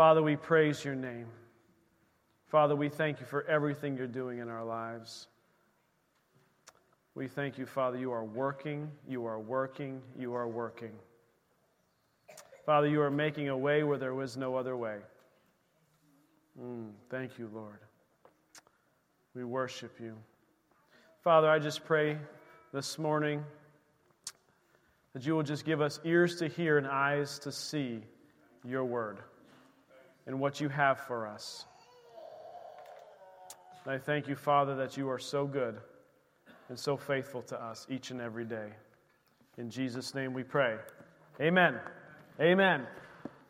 Father, we praise your name. Father, we thank you for everything you're doing in our lives. We thank you, Father, you are working, you are working, you are working. Father, you are making a way where there was no other way. Mm, thank you, Lord. We worship you. Father, I just pray this morning that you will just give us ears to hear and eyes to see your word and what you have for us. And I thank you, Father, that you are so good and so faithful to us each and every day. In Jesus' name we pray. Amen. Amen.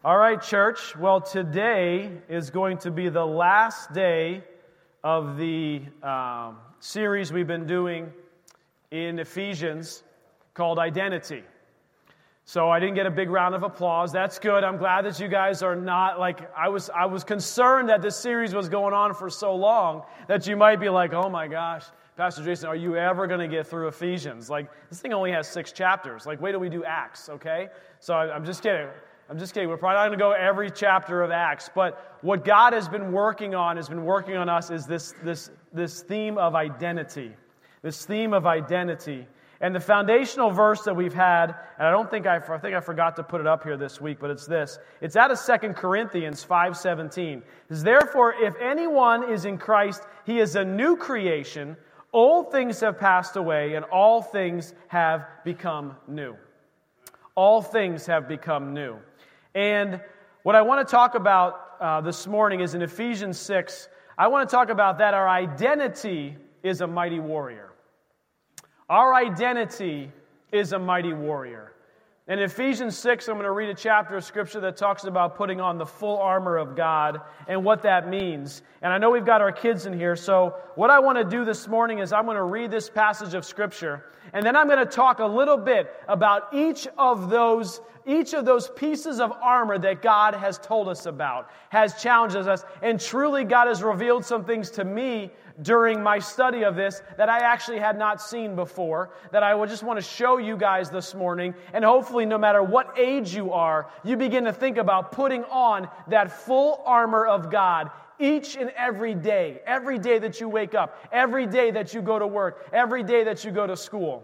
All right, church. Well, today is going to be the last day of the um, series we've been doing in Ephesians called Identity. So I didn't get a big round of applause. That's good. I'm glad that you guys are not like I was I was concerned that this series was going on for so long that you might be like, "Oh my gosh, Pastor Jason, are you ever going to get through Ephesians? Like this thing only has 6 chapters. Like wait till we do Acts, okay?" So I, I'm just kidding. I'm just kidding. We're probably not going to go every chapter of Acts, but what God has been working on, has been working on us, is this, this, this theme of identity. This theme of identity. And the foundational verse that we've had, and I don't think I, I think I forgot to put it up here this week, but it's this. It's out of 2 Corinthians 5.17. It says, Therefore, if anyone is in Christ, he is a new creation. Old things have passed away, and all things have become new. All things have become new. And what I want to talk about uh, this morning is in Ephesians 6. I want to talk about that our identity is a mighty warrior. Our identity is a mighty warrior. In Ephesians 6, I'm going to read a chapter of scripture that talks about putting on the full armor of God and what that means. And I know we've got our kids in here, so what I want to do this morning is I'm going to read this passage of scripture, and then I'm going to talk a little bit about each of those each of those pieces of armor that God has told us about, has challenged us, and truly God has revealed some things to me during my study of this that I actually had not seen before, that I would just want to show you guys this morning. And hopefully, no matter what age you are, you begin to think about putting on that full armor of God each and every day, every day that you wake up, every day that you go to work, every day that you go to school.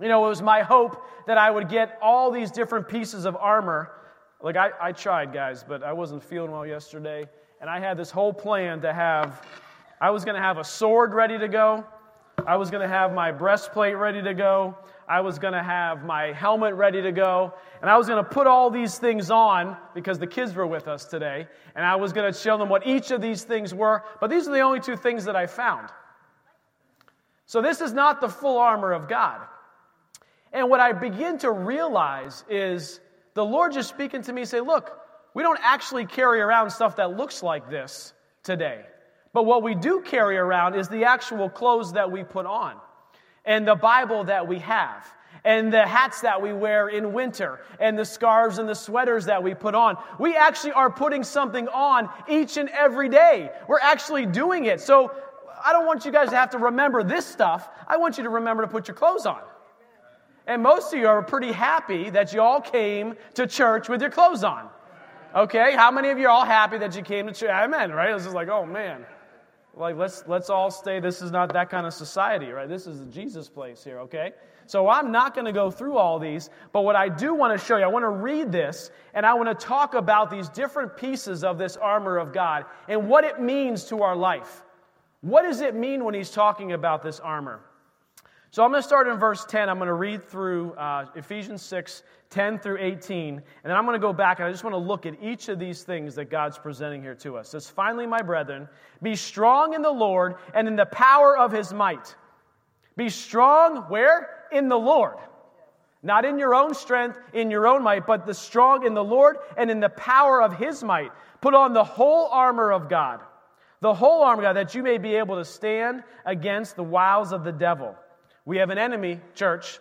You know, it was my hope that I would get all these different pieces of armor. Like, I, I tried, guys, but I wasn't feeling well yesterday. And I had this whole plan to have I was going to have a sword ready to go. I was going to have my breastplate ready to go. I was going to have my helmet ready to go. And I was going to put all these things on because the kids were with us today. And I was going to show them what each of these things were. But these are the only two things that I found. So this is not the full armor of God. And what I begin to realize is the Lord just speaking to me say, look, we don't actually carry around stuff that looks like this today. But what we do carry around is the actual clothes that we put on, and the Bible that we have, and the hats that we wear in winter, and the scarves and the sweaters that we put on. We actually are putting something on each and every day. We're actually doing it. So I don't want you guys to have to remember this stuff. I want you to remember to put your clothes on. And most of you are pretty happy that you all came to church with your clothes on. Okay? How many of you are all happy that you came to church? Amen, right? It's just like, oh man. Like, let's, let's all stay. This is not that kind of society, right? This is the Jesus place here, okay? So I'm not going to go through all these, but what I do want to show you, I want to read this, and I want to talk about these different pieces of this armor of God and what it means to our life. What does it mean when he's talking about this armor? So I'm going to start in verse 10. I'm going to read through uh, Ephesians 6, 10 through 18. And then I'm going to go back and I just want to look at each of these things that God's presenting here to us. It says, Finally, my brethren, be strong in the Lord and in the power of his might. Be strong where? In the Lord. Not in your own strength, in your own might, but the strong in the Lord and in the power of his might. Put on the whole armor of God, the whole armor of God, that you may be able to stand against the wiles of the devil. We have an enemy, church.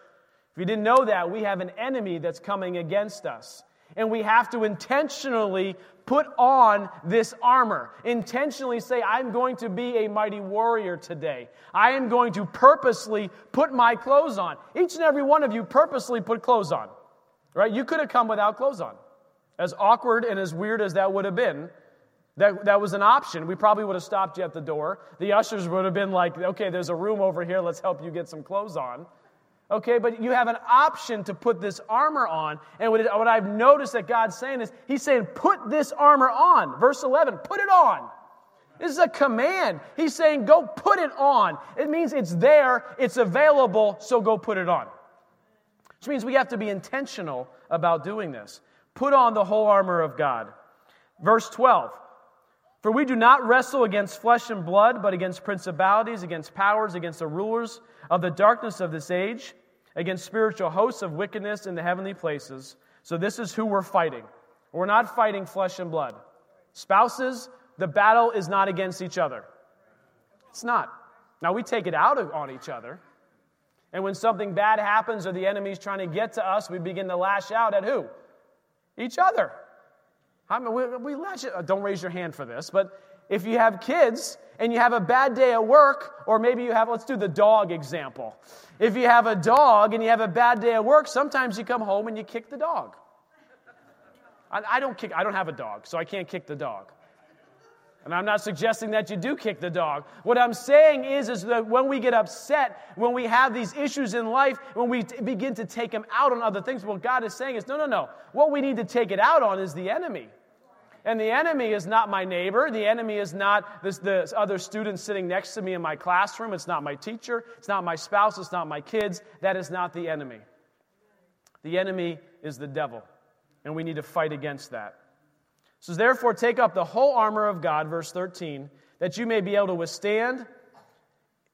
If you didn't know that, we have an enemy that's coming against us. And we have to intentionally put on this armor. Intentionally say, I'm going to be a mighty warrior today. I am going to purposely put my clothes on. Each and every one of you purposely put clothes on, right? You could have come without clothes on. As awkward and as weird as that would have been, that, that was an option. We probably would have stopped you at the door. The ushers would have been like, okay, there's a room over here. Let's help you get some clothes on. Okay, but you have an option to put this armor on. And what, what I've noticed that God's saying is, He's saying, put this armor on. Verse 11, put it on. This is a command. He's saying, go put it on. It means it's there, it's available, so go put it on. Which means we have to be intentional about doing this. Put on the whole armor of God. Verse 12 For we do not wrestle against flesh and blood, but against principalities, against powers, against the rulers of the darkness of this age against spiritual hosts of wickedness in the heavenly places. So, this is who we're fighting. We're not fighting flesh and blood. Spouses, the battle is not against each other. It's not. Now, we take it out of, on each other. And when something bad happens or the enemy's trying to get to us, we begin to lash out at who? Each other. I mean, we, we lash uh, it. Don't raise your hand for this, but if you have kids and you have a bad day at work, or maybe you have, let's do the dog example. If you have a dog and you have a bad day at work, sometimes you come home and you kick the dog. I, I don't kick, I don't have a dog, so I can't kick the dog. And I'm not suggesting that you do kick the dog. What I'm saying is, is that when we get upset, when we have these issues in life, when we t- begin to take them out on other things, what God is saying is, no, no, no. What we need to take it out on is the enemy. And the enemy is not my neighbor. The enemy is not this, the other students sitting next to me in my classroom. It's not my teacher. It's not my spouse. It's not my kids. That is not the enemy. The enemy is the devil. And we need to fight against that. So, therefore, take up the whole armor of God, verse 13, that you may be able to withstand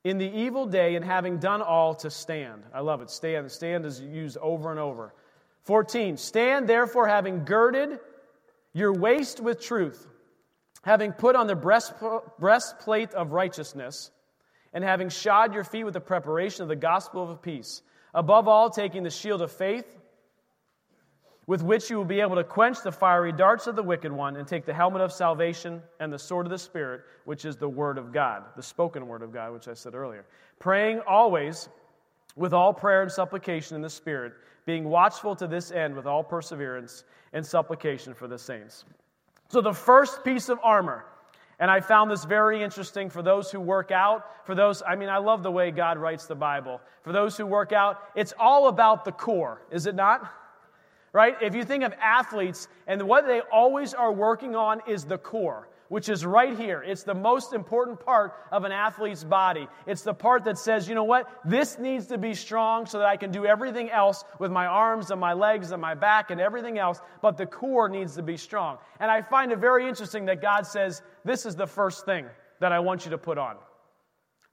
in the evil day and having done all to stand. I love it. Stand. Stand is used over and over. 14. Stand therefore, having girded your waist with truth, having put on the breastplate of righteousness, and having shod your feet with the preparation of the gospel of peace. Above all, taking the shield of faith, with which you will be able to quench the fiery darts of the wicked one, and take the helmet of salvation and the sword of the Spirit, which is the word of God, the spoken word of God, which I said earlier. Praying always with all prayer and supplication in the Spirit, being watchful to this end with all perseverance and supplication for the saints. So, the first piece of armor, and I found this very interesting for those who work out. For those, I mean, I love the way God writes the Bible. For those who work out, it's all about the core, is it not? Right? If you think of athletes, and what they always are working on is the core which is right here. It's the most important part of an athlete's body. It's the part that says, you know what? This needs to be strong so that I can do everything else with my arms and my legs and my back and everything else, but the core needs to be strong. And I find it very interesting that God says, this is the first thing that I want you to put on.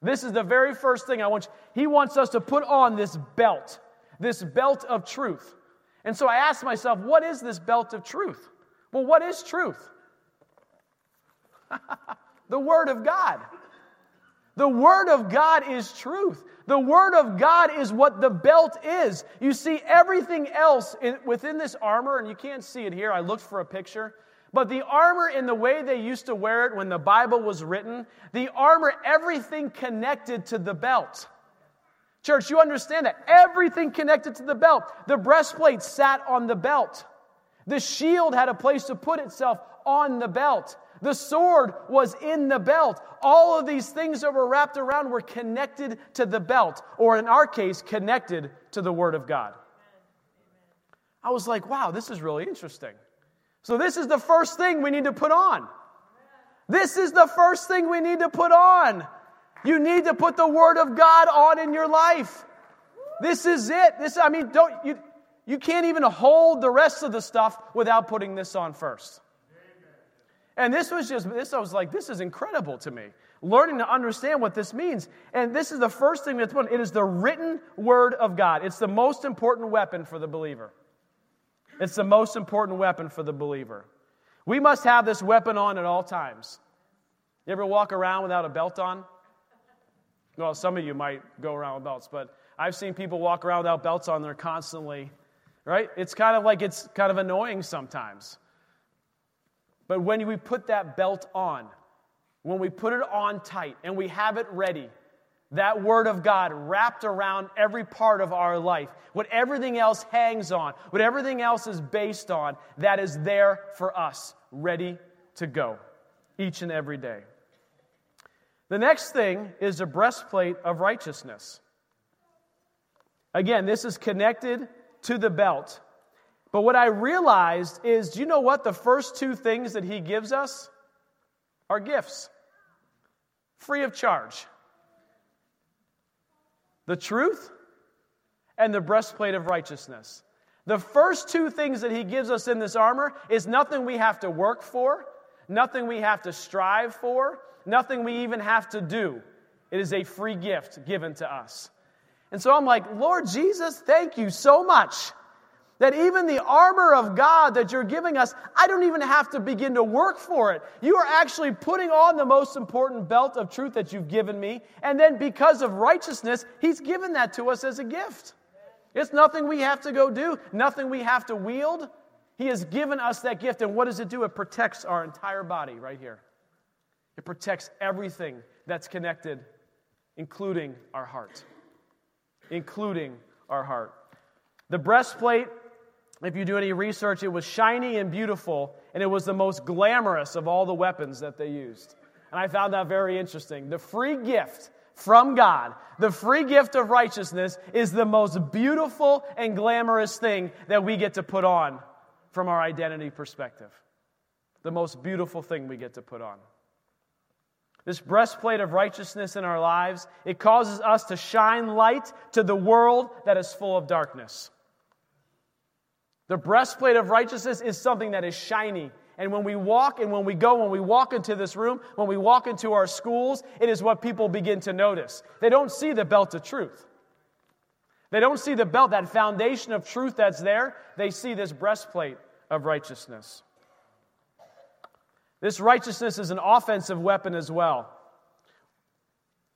This is the very first thing I want you. He wants us to put on this belt, this belt of truth. And so I asked myself, what is this belt of truth? Well, what is truth? the Word of God. The Word of God is truth. The Word of God is what the belt is. You see, everything else in, within this armor, and you can't see it here, I looked for a picture, but the armor, in the way they used to wear it when the Bible was written, the armor, everything connected to the belt. Church, you understand that? Everything connected to the belt. The breastplate sat on the belt. The shield had a place to put itself on the belt. The sword was in the belt. All of these things that were wrapped around were connected to the belt, or in our case, connected to the Word of God. I was like, wow, this is really interesting. So, this is the first thing we need to put on. This is the first thing we need to put on. You need to put the Word of God on in your life. This is it. This, I mean, don't you, you can't even hold the rest of the stuff without putting this on first. And this was just, this I was like, this is incredible to me. Learning to understand what this means. And this is the first thing that's one. It is the written word of God. It's the most important weapon for the believer. It's the most important weapon for the believer. We must have this weapon on at all times. You ever walk around without a belt on? Well, some of you might go around with belts, but I've seen people walk around without belts on. They're constantly, right? It's kind of like it's kind of annoying sometimes. But when we put that belt on, when we put it on tight and we have it ready, that word of God wrapped around every part of our life, what everything else hangs on, what everything else is based on, that is there for us, ready to go each and every day. The next thing is a breastplate of righteousness. Again, this is connected to the belt. But what I realized is do you know what? The first two things that he gives us are gifts, free of charge the truth and the breastplate of righteousness. The first two things that he gives us in this armor is nothing we have to work for, nothing we have to strive for, nothing we even have to do. It is a free gift given to us. And so I'm like, Lord Jesus, thank you so much that even the armor of God that you're giving us, I don't even have to begin to work for it. You are actually putting on the most important belt of truth that you've given me. And then because of righteousness, He's given that to us as a gift. It's nothing we have to go do, nothing we have to wield. He has given us that gift. And what does it do? It protects our entire body right here. It protects everything that's connected, including our heart. Including our heart. The breastplate if you do any research, it was shiny and beautiful, and it was the most glamorous of all the weapons that they used. And I found that very interesting. The free gift from God, the free gift of righteousness, is the most beautiful and glamorous thing that we get to put on from our identity perspective. The most beautiful thing we get to put on. This breastplate of righteousness in our lives, it causes us to shine light to the world that is full of darkness. The breastplate of righteousness is something that is shiny. And when we walk and when we go, when we walk into this room, when we walk into our schools, it is what people begin to notice. They don't see the belt of truth. They don't see the belt, that foundation of truth that's there. They see this breastplate of righteousness. This righteousness is an offensive weapon as well.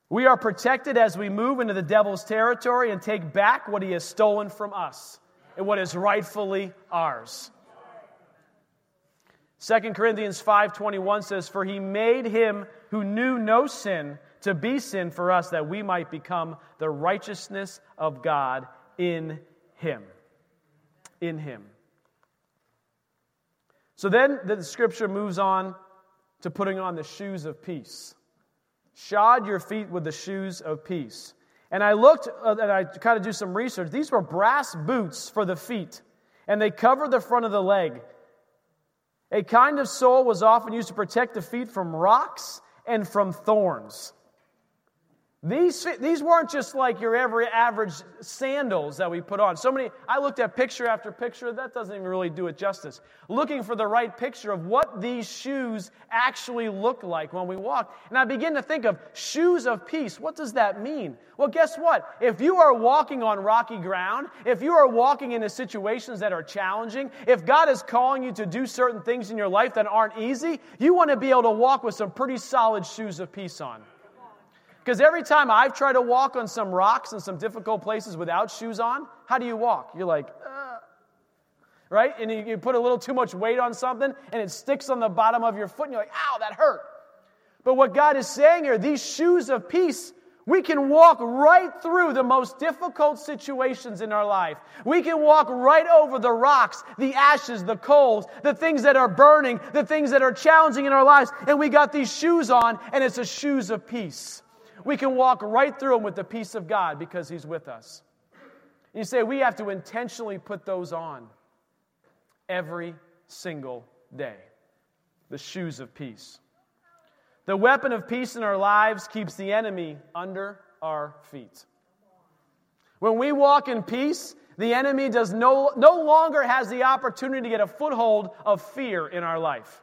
We are protected as we move into the devil's territory and take back what he has stolen from us and what is rightfully ours. 2 Corinthians 5:21 says for he made him who knew no sin to be sin for us that we might become the righteousness of God in him. In him. So then the scripture moves on to putting on the shoes of peace. Shod your feet with the shoes of peace. And I looked uh, and I kind of do some research. These were brass boots for the feet, and they covered the front of the leg. A kind of sole was often used to protect the feet from rocks and from thorns. These, these weren't just like your every average sandals that we put on. So many, I looked at picture after picture, that doesn't even really do it justice. Looking for the right picture of what these shoes actually look like when we walk. And I begin to think of shoes of peace. What does that mean? Well, guess what? If you are walking on rocky ground, if you are walking into situations that are challenging, if God is calling you to do certain things in your life that aren't easy, you want to be able to walk with some pretty solid shoes of peace on. Because every time I've tried to walk on some rocks and some difficult places without shoes on, how do you walk? You're like, uh, right? And you, you put a little too much weight on something and it sticks on the bottom of your foot and you're like, ow, that hurt. But what God is saying here, these shoes of peace, we can walk right through the most difficult situations in our life. We can walk right over the rocks, the ashes, the coals, the things that are burning, the things that are challenging in our lives. And we got these shoes on, and it's a shoes of peace we can walk right through them with the peace of God because He's with us. You say we have to intentionally put those on every single day the shoes of peace. The weapon of peace in our lives keeps the enemy under our feet. When we walk in peace, the enemy does no, no longer has the opportunity to get a foothold of fear in our life.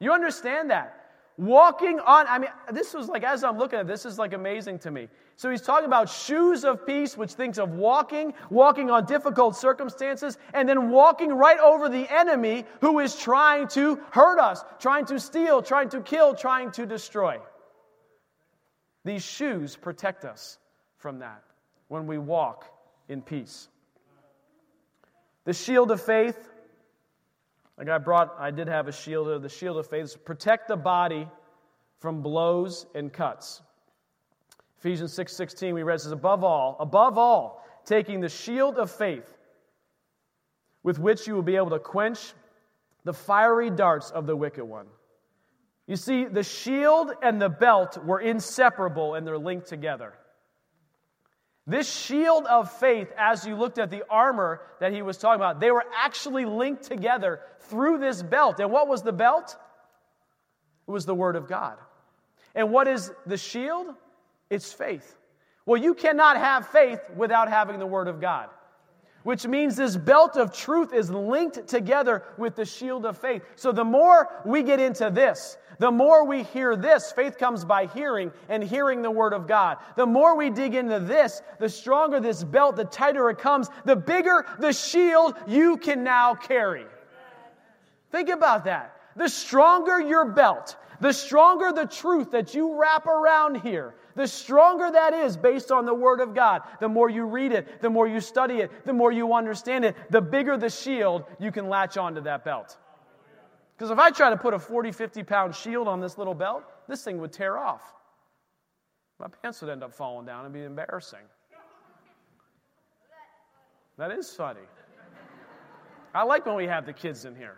You understand that? Walking on, I mean, this was like, as I'm looking at this, is like amazing to me. So he's talking about shoes of peace, which thinks of walking, walking on difficult circumstances, and then walking right over the enemy who is trying to hurt us, trying to steal, trying to kill, trying to destroy. These shoes protect us from that when we walk in peace. The shield of faith like I brought, I did have a shield, the shield of faith, protect the body from blows and cuts. Ephesians 6 16, we read, says, above all, above all, taking the shield of faith, with which you will be able to quench the fiery darts of the wicked one. You see, the shield and the belt were inseparable and they're linked together. This shield of faith, as you looked at the armor that he was talking about, they were actually linked together through this belt. And what was the belt? It was the Word of God. And what is the shield? It's faith. Well, you cannot have faith without having the Word of God which means this belt of truth is linked together with the shield of faith. So the more we get into this, the more we hear this, faith comes by hearing and hearing the word of God. The more we dig into this, the stronger this belt, the tighter it comes, the bigger the shield you can now carry. Think about that. The stronger your belt, the stronger the truth that you wrap around here, the stronger that is based on the Word of God. The more you read it, the more you study it, the more you understand it, the bigger the shield you can latch onto that belt. Because if I try to put a 40, 50 pound shield on this little belt, this thing would tear off. My pants would end up falling down and be embarrassing. That is funny. I like when we have the kids in here.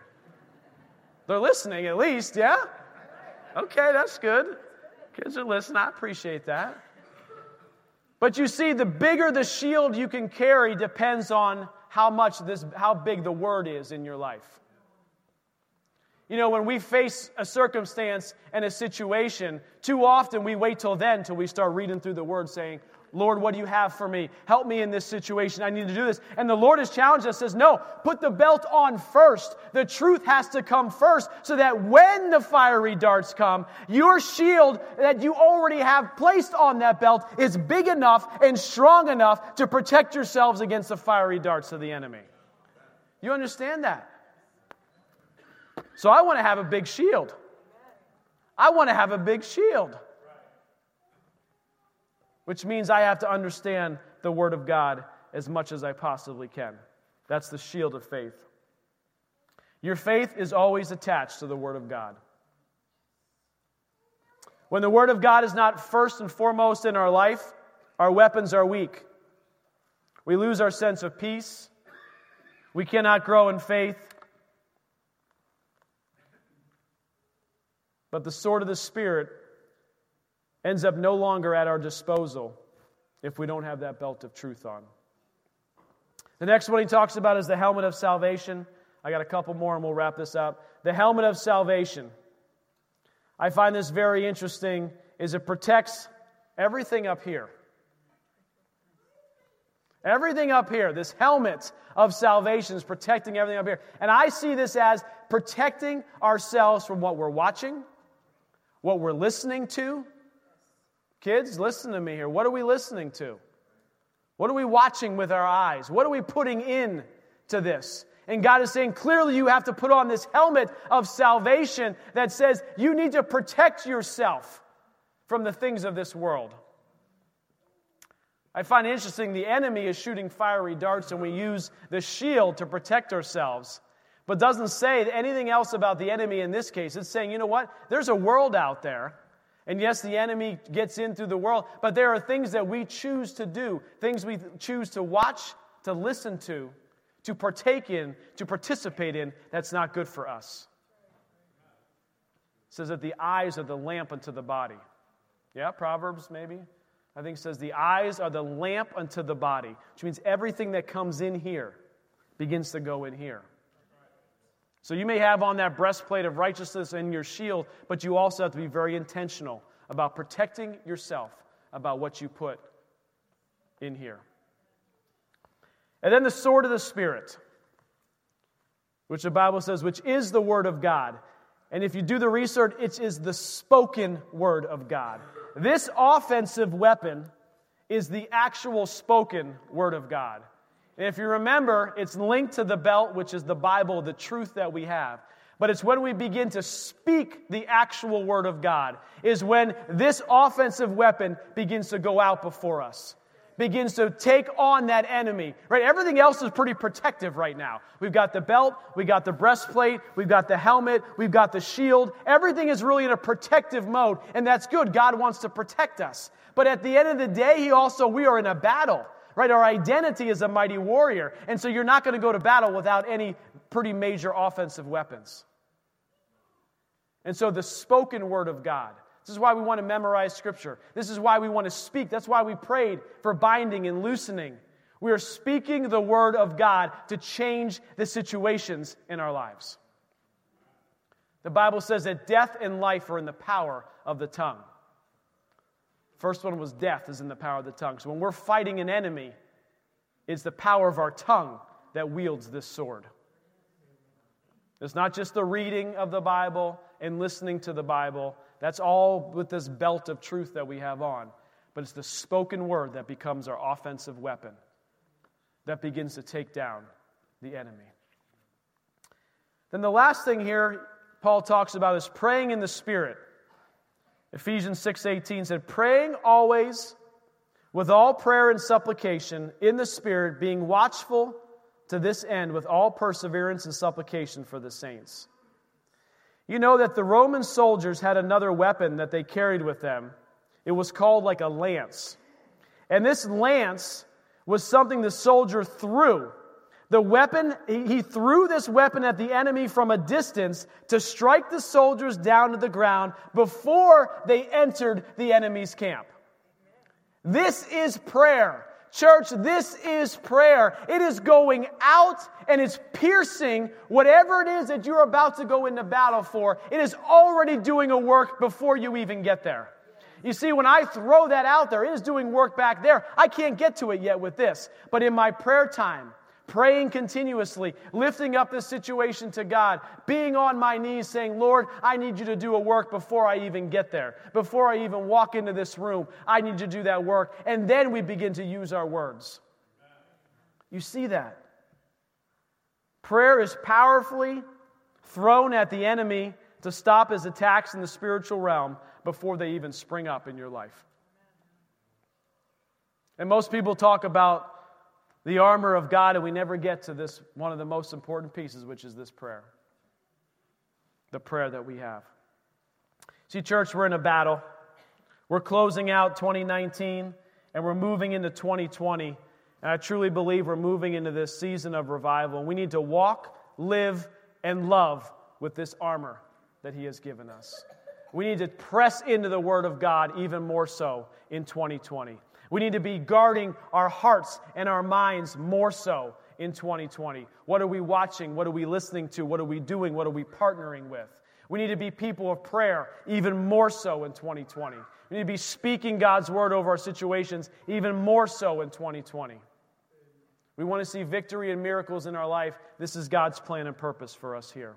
They're listening at least, yeah? Okay, that's good. Kids are listening. I appreciate that. But you see, the bigger the shield you can carry depends on how much this, how big the word is in your life. You know, when we face a circumstance and a situation, too often we wait till then till we start reading through the word saying, Lord, what do you have for me? Help me in this situation. I need to do this. And the Lord has challenged us, says, No, put the belt on first. The truth has to come first so that when the fiery darts come, your shield that you already have placed on that belt is big enough and strong enough to protect yourselves against the fiery darts of the enemy. You understand that? So I want to have a big shield. I want to have a big shield which means I have to understand the Word of God as much as I possibly can. That's the shield of faith. Your faith is always attached to the Word of God. When the Word of God is not first and foremost in our life, our weapons are weak. We lose our sense of peace. We cannot grow in faith. But the sword of the Spirit ends up no longer at our disposal if we don't have that belt of truth on. The next one he talks about is the helmet of salvation. I got a couple more and we'll wrap this up. The helmet of salvation. I find this very interesting is it protects everything up here. Everything up here, this helmet of salvation is protecting everything up here. And I see this as protecting ourselves from what we're watching, what we're listening to, Kids, listen to me here. What are we listening to? What are we watching with our eyes? What are we putting in to this? And God is saying, clearly, you have to put on this helmet of salvation that says you need to protect yourself from the things of this world. I find it interesting the enemy is shooting fiery darts, and we use the shield to protect ourselves, but doesn't say anything else about the enemy in this case. It's saying, you know what? There's a world out there and yes, the enemy gets in through the world, but there are things that we choose to do, things we choose to watch, to listen to, to partake in, to participate in, that's not good for us. It says that the eyes are the lamp unto the body. Yeah, Proverbs maybe? I think says the eyes are the lamp unto the body, which means everything that comes in here begins to go in here. So you may have on that breastplate of righteousness and your shield, but you also have to be very intentional about protecting yourself about what you put in here. And then the sword of the Spirit, which the Bible says, which is the Word of God. And if you do the research, it is the spoken word of God. This offensive weapon is the actual spoken word of God. And if you remember, it's linked to the belt, which is the Bible, the truth that we have. But it's when we begin to speak the actual word of God, is when this offensive weapon begins to go out before us begins to take on that enemy, right? Everything else is pretty protective right now. We've got the belt, we've got the breastplate, we've got the helmet, we've got the shield. Everything is really in a protective mode, and that's good. God wants to protect us. But at the end of the day, He also, we are in a battle, right? Our identity is a mighty warrior. And so you're not going to go to battle without any pretty major offensive weapons. And so the spoken word of God this is why we want to memorize Scripture. This is why we want to speak. That's why we prayed for binding and loosening. We are speaking the Word of God to change the situations in our lives. The Bible says that death and life are in the power of the tongue. First one was death is in the power of the tongue. So when we're fighting an enemy, it's the power of our tongue that wields this sword. It's not just the reading of the Bible and listening to the Bible, that's all with this belt of truth that we have on. But it's the spoken word that becomes our offensive weapon that begins to take down the enemy. Then the last thing here Paul talks about is praying in the spirit. Ephesians 6:18 said praying always with all prayer and supplication in the spirit being watchful to this end with all perseverance and supplication for the saints. You know that the Roman soldiers had another weapon that they carried with them. It was called like a lance. And this lance was something the soldier threw. The weapon, he threw this weapon at the enemy from a distance to strike the soldiers down to the ground before they entered the enemy's camp. This is prayer. Church, this is prayer. It is going out and it's piercing whatever it is that you're about to go into battle for. It is already doing a work before you even get there. You see, when I throw that out there, it is doing work back there. I can't get to it yet with this. But in my prayer time, praying continuously, lifting up this situation to God, being on my knees saying, Lord, I need you to do a work before I even get there, before I even walk into this room. I need you to do that work. And then we begin to use our words. You see that? Prayer is powerfully thrown at the enemy to stop his attacks in the spiritual realm before they even spring up in your life. And most people talk about the armor of God, and we never get to this one of the most important pieces, which is this prayer. The prayer that we have. See, church, we're in a battle. We're closing out 2019 and we're moving into 2020. And I truly believe we're moving into this season of revival. And we need to walk, live, and love with this armor that He has given us. We need to press into the Word of God even more so in 2020. We need to be guarding our hearts and our minds more so in 2020. What are we watching? What are we listening to? What are we doing? What are we partnering with? We need to be people of prayer even more so in 2020. We need to be speaking God's word over our situations even more so in 2020. We want to see victory and miracles in our life. This is God's plan and purpose for us here.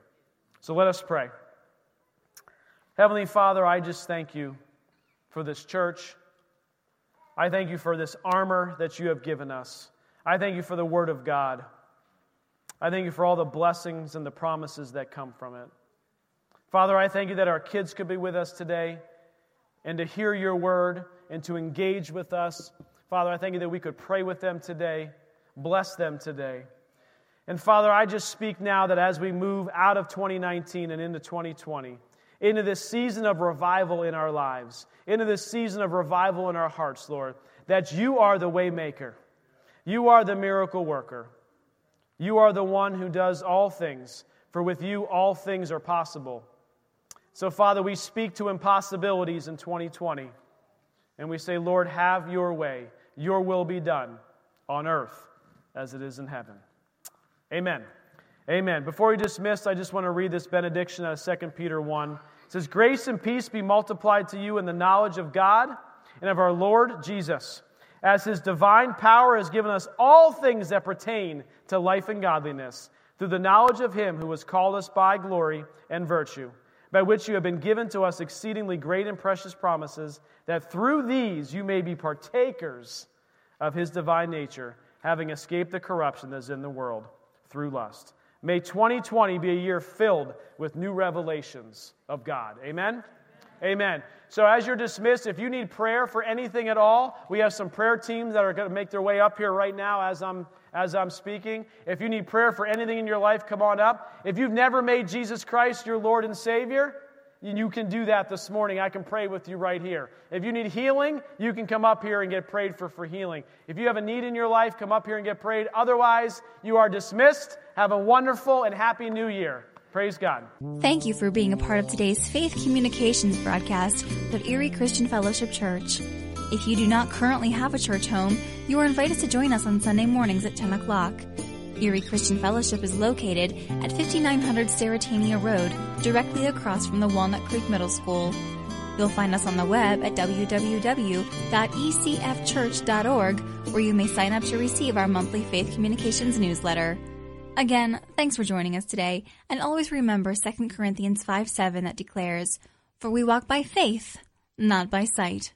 So let us pray. Heavenly Father, I just thank you for this church. I thank you for this armor that you have given us. I thank you for the Word of God. I thank you for all the blessings and the promises that come from it. Father, I thank you that our kids could be with us today and to hear your word and to engage with us. Father, I thank you that we could pray with them today, bless them today. And Father, I just speak now that as we move out of 2019 and into 2020, into this season of revival in our lives, into this season of revival in our hearts, Lord, that you are the waymaker. You are the miracle worker. You are the one who does all things, for with you all things are possible. So, Father, we speak to impossibilities in 2020, and we say, Lord, have your way. Your will be done on earth as it is in heaven. Amen. Amen. Before we dismiss, I just want to read this benediction out of 2 Peter 1. It says, Grace and peace be multiplied to you in the knowledge of God and of our Lord Jesus, as his divine power has given us all things that pertain to life and godliness, through the knowledge of him who has called us by glory and virtue by which you have been given to us exceedingly great and precious promises, that through these you may be partakers of his divine nature, having escaped the corruption that is in the world through lust. May 2020 be a year filled with new revelations of God. Amen? Amen. So, as you're dismissed, if you need prayer for anything at all, we have some prayer teams that are going to make their way up here right now as I'm, as I'm speaking. If you need prayer for anything in your life, come on up. If you've never made Jesus Christ your Lord and Savior, you can do that this morning. I can pray with you right here. If you need healing, you can come up here and get prayed for for healing. If you have a need in your life, come up here and get prayed. Otherwise, you are dismissed. Have a wonderful and happy new year. Praise God. Thank you for being a part of today's Faith Communications broadcast of Erie Christian Fellowship Church. If you do not currently have a church home, you are invited to join us on Sunday mornings at 10 o'clock. Erie Christian Fellowship is located at 5900 Sterrettania Road, directly across from the Walnut Creek Middle School. You'll find us on the web at www.ecfchurch.org, where you may sign up to receive our monthly Faith Communications newsletter. Again, thanks for joining us today, and always remember 2 Corinthians 5 7 that declares, For we walk by faith, not by sight.